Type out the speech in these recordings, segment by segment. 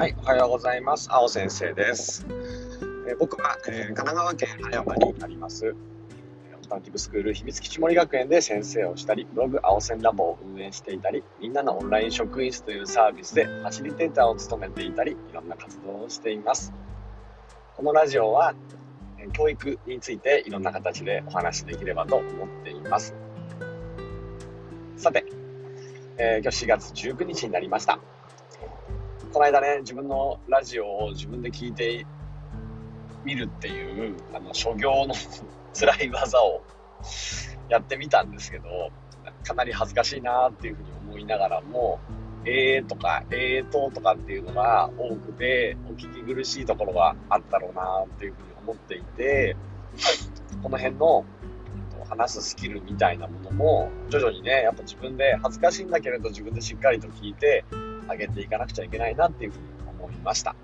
はい、おはようございます。青先生です。えー僕は、えー神奈川県葉山にあります、えーオルタナティブスクール秘密基地森学園で先生をしたり、ブログ青線ラボを運営していたり、みんなのオンライン職員室というサービスでファシリテーターを務めていたり、いろんな活動をしています。このラジオは、えー教育についていろんな形でお話しできればと思っています。さて、えー今日4月19日になりました。この間ね、自分のラジオを自分で聞いてみるっていう、あの、諸行の 辛い技をやってみたんですけど、かなり恥ずかしいなっていうふうに思いながらも、えーとか、えーととかっていうのが多くて、お聞き苦しいところがあったろうなっていうふうに思っていて、この辺のうんと話すスキルみたいなものも、徐々にね、やっぱ自分で恥ずかしいんだけれど自分でしっかりと聞いて、上げていかなくちゃいけないなっていうふうに思いました。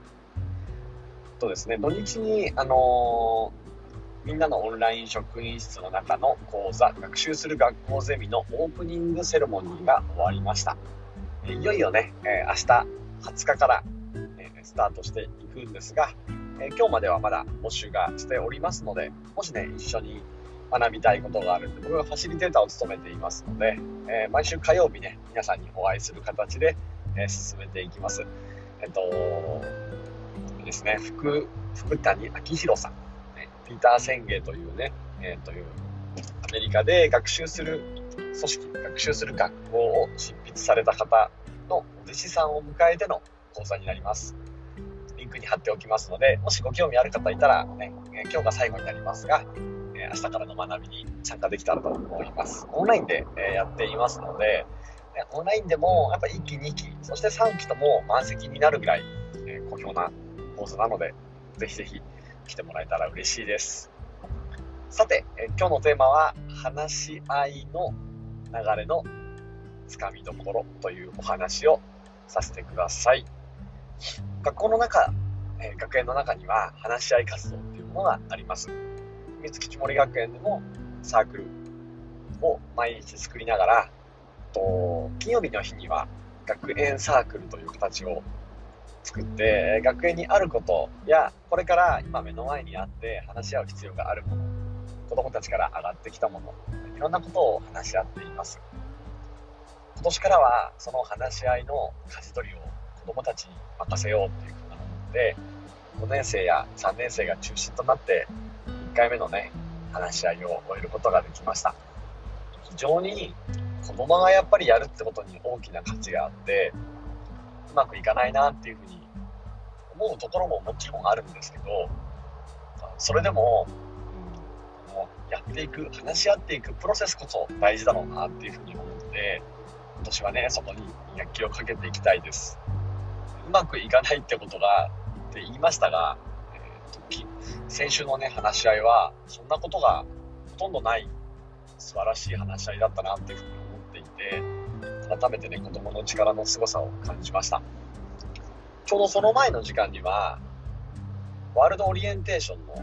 とですね、土日に、あのーみんなのオンライン職員室の中の講座、学習する学校ゼミのオープニングセレモニーが終わりました。えいよいよね、えー明日20日から、えースタートしていくんですが、えー今日まではまだ募集がしておりますので、もしね、一緒に学びたいことがあるんで、僕がファシリテーターを務めていますので、えー毎週火曜日ね、皆さんにお会いする形で、え進めていきます。えっと、ですね、福、福谷明宏さん、ね、ピーター宣言というね、えーという、アメリカで学習する組織、学習する学校を執筆された方のお弟子さんを迎えての講座になります。リンクに貼っておきますので、もしご興味ある方いたらね、え今日が最後になりますが、え明日からの学びに参加できたらと思います。オンラインで、えやっていますので、オンラインでもやっぱ1期、2期、そして3期とも満席になるぐらい、えー好評な講座なので、ぜひぜひ来てもらえたら嬉しいです。さて、えー今日のテーマは、話し合いの流れのつかみどころというお話をさせてください。学校の中、えー学園の中には話し合い活動っていうものがあります。秘密基地森学園でもサークルを毎日作りながら、と金曜日の日には学園サークルという形を作って、学園にあることや、これから今目の前にあって話し合う必要があるもの、子供たちから上がってきたもの、いろんなことを話し合っています。今年からはその話し合いの舵取りを子供たちに任せようっていうふうなので、5年生や3年生が中心となって、1回目のね、話し合いを終えることができました。非常に子供がやっぱりやるってことに大きな価値があって、うまくいかないなっていうふうに思うところももちろんあるんですけど、それでも、やっていく、話し合っていくプロセスこそ大事だろうなっていうふうに思って、今年はね、そこに躍起をかけていきたいです。うまくいかないってことが、って言いましたが、えー先週のね、話し合いは、そんなことがほとんどない素晴らしい話し合いだったなっていうふうに思っていて、改めてね、子供の力の凄さを感じました。ちょうどその前の時間には、ワールドオリエンテーションの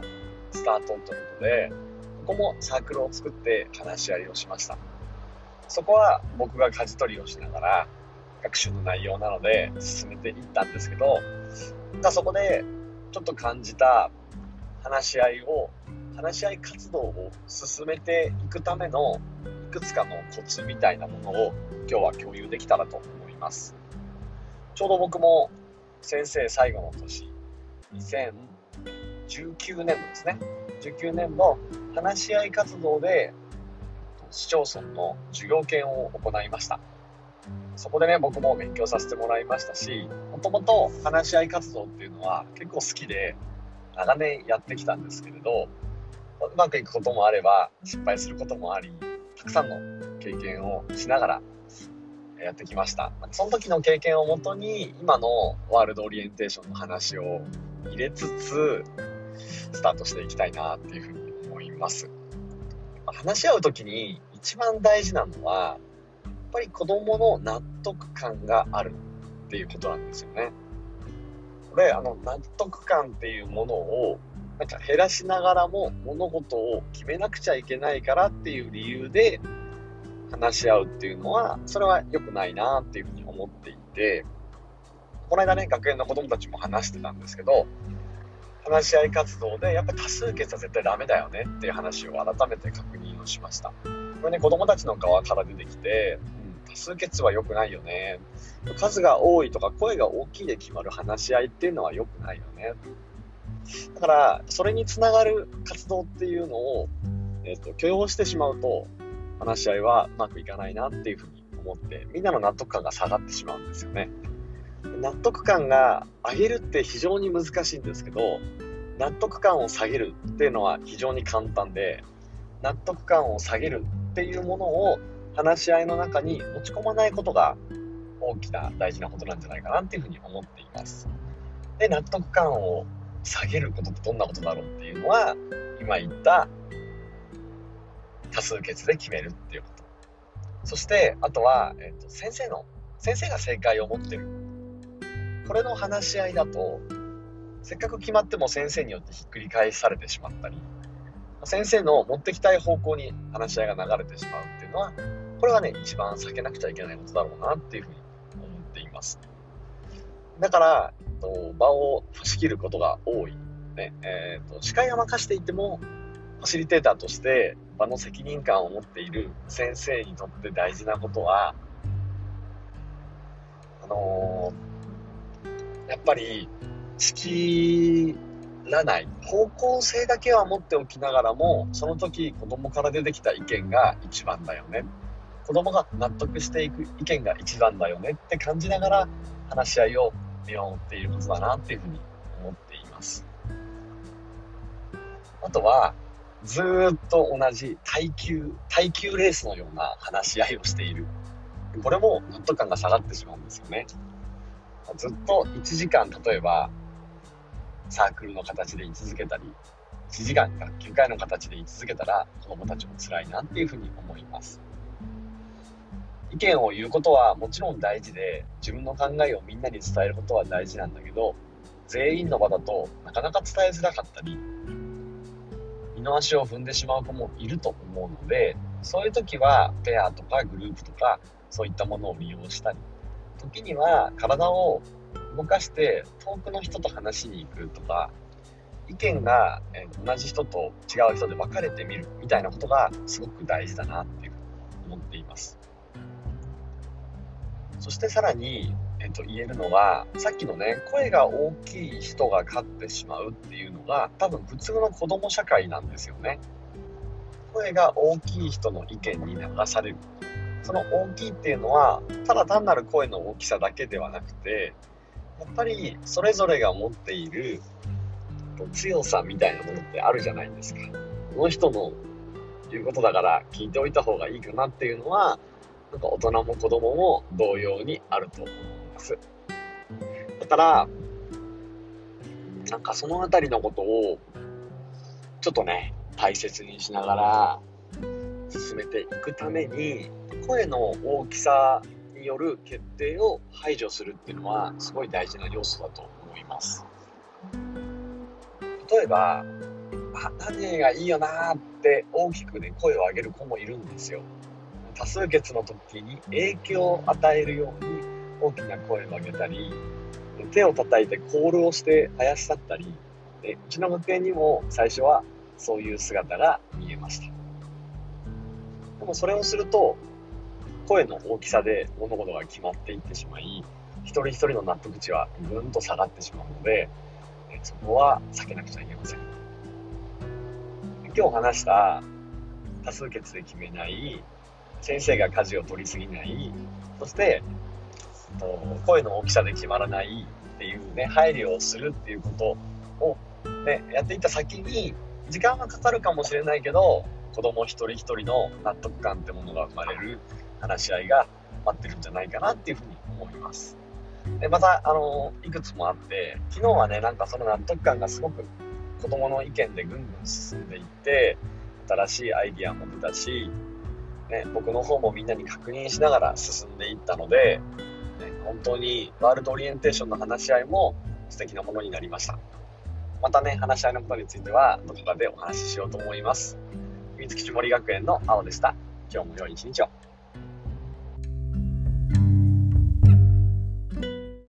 スタートということで、ここもサークルを作って話し合いをしました。そこは僕が舵取りをしながら、学習の内容なので進めていったんですけど、だそこでちょっと感じた話し合いを、話し合い活動を進めていくためのくつかのコツみたいなものを今日は共有できたらと思います。ちょうど僕も先生最後の年、2019年度ですね。19年の話し合い活動で市町村の授業研を行いました。そこでね、僕も勉強させてもらいましたし、もともと話し合い活動っていうのは結構好きで、長年やってきたんですけれど、うまくいくこともあれば、失敗することもあり、たくさんの経験をしながらやってきました。その時の経験をもとに、今のワールドオリエンテーションの話を入れつつ、スタートしていきたいなっていうふうに思います。話し合う時に一番大事なのは、やっぱり子供の納得感があるっていうことなんですよね。これ、あの、納得感っていうものを、なんか減らしながらも物事を決めなくちゃいけないからっていう理由で話し合うっていうのは、それは良くないなっていうふうに思っていて、この間ね学園の子供たちも話してたんですけど話し合い活動でやっぱ多数決は絶対ダメだよねっていう話を改めて確認をしました。これね子供たちの側から出てきて、多数決は良くないよね。数が多いとか声が大きいで決まる話し合いっていうのは良くないよね。だからそれにつながる活動っていうのを、えーと、許容してしまうと話し合いはうまくいかないなっていうふうに思ってみんなの納得感が下がってしまうんですよね納得感が上げるって非常に難しいんですけど納得感を下げるっていうのは非常に簡単で納得感を下げるっていうものを話し合いの中に持ち込まないことが大きな大事なことなんじゃないかなっていうふうに思っています。で納得感を下げることってどんなことだろうっていうのは今言った多数決で決めるっていうこと。そしてあとは、えーと、先生の先生が正解を持ってる。これの話し合いだとせっかく決まっても先生によってひっくり返されてしまったり先生の持ってきたい方向に話し合いが流れてしまうっていうのはこれはね一番避けなくちゃいけないことだろうなっていうふうに思っています。だからと場を仕切ることが多い、ねえーと、司会を任していてもファシリテーターとして場の責任感を持っている先生にとって大事なことはあのー、やっぱり仕切らない。方向性だけは持っておきながらもその時子供から出てきた意見が一番だよね。子供が納得していく意見が一番だよねって感じながら話し合いを見守っていることだなっていうふうに思っています。あとは、ずっと同じ耐久、耐久レースのような話し合いをしている。これも納得感が下がってしまうんですよね。ずっと1時間、例えば、サークルの形で居続けたり、1時間学級会の形で居続けたら子供たちも辛いなっていうふうに思います。意見を言うことはもちろん大事で自分の考えをみんなに伝えることは大事なんだけど全員の場だとなかなか伝えづらかったり二の足を踏んでしまう子もいると思うのでそういう時はペアとかグループとかそういったものを利用したり時には体を動かして遠くの人と話しに行くとか意見が同じ人と違う人で分かれてみるみたいなことがすごく大事だなっていうふうに思っています。そしてさらに、えっと、言えるのはさっきのね声が大きい人が勝ってしまうっていうのが多分普通の子供社会なんですよね。声が大きい人の意見に流される。その大きいっていうのはただ単なる声の大きさだけではなくてやっぱりそれぞれが持っている強さみたいなものってあるじゃないですか。この人の言うことだから聞いておいた方がいいかなっていうのはなんか大人も子供も同様にあると思います。だから、なんかその辺りのことを、ちょっとね、大切にしながら進めていくために、声の大きさによる決定を排除するっていうのは、すごい大事な要素だと思います。例えば、あ、何がいいよなって大きくね、声を上げる子もいるんですよ。多数決の時に影響を与えるように大きな声を上げたり手を叩いてコールをして怪し去ったりでうちの学園にも最初はそういう姿が見えました。でもそれをすると声の大きさで物事が決まっていってしまい一人一人の納得値はぐんと下がってしまうのでそこは避けなくちゃいけません。今日話した多数決で決めない先生が舵を取りすぎないそして声の大きさで決まらないっていうね配慮をするっていうことを、ね、やっていった先に時間はかかるかもしれないけど子供一人一人の納得感ってものが生まれる話し合いが待ってるんじゃないかなっていうふうに思います。でまたあのいくつもあって昨日はねなんかその納得感がすごく子供の意見でぐんぐん進んでいって新しいアイディアも出たしね、僕の方もみんなに確認しながら進んでいったので、ね、本当にワールドオリエンテーションの話し合いも素敵なものになりました。またね、話し合いのことについてはどこかでお話ししようと思います。三月森学園の青でした。今日も良い一日を。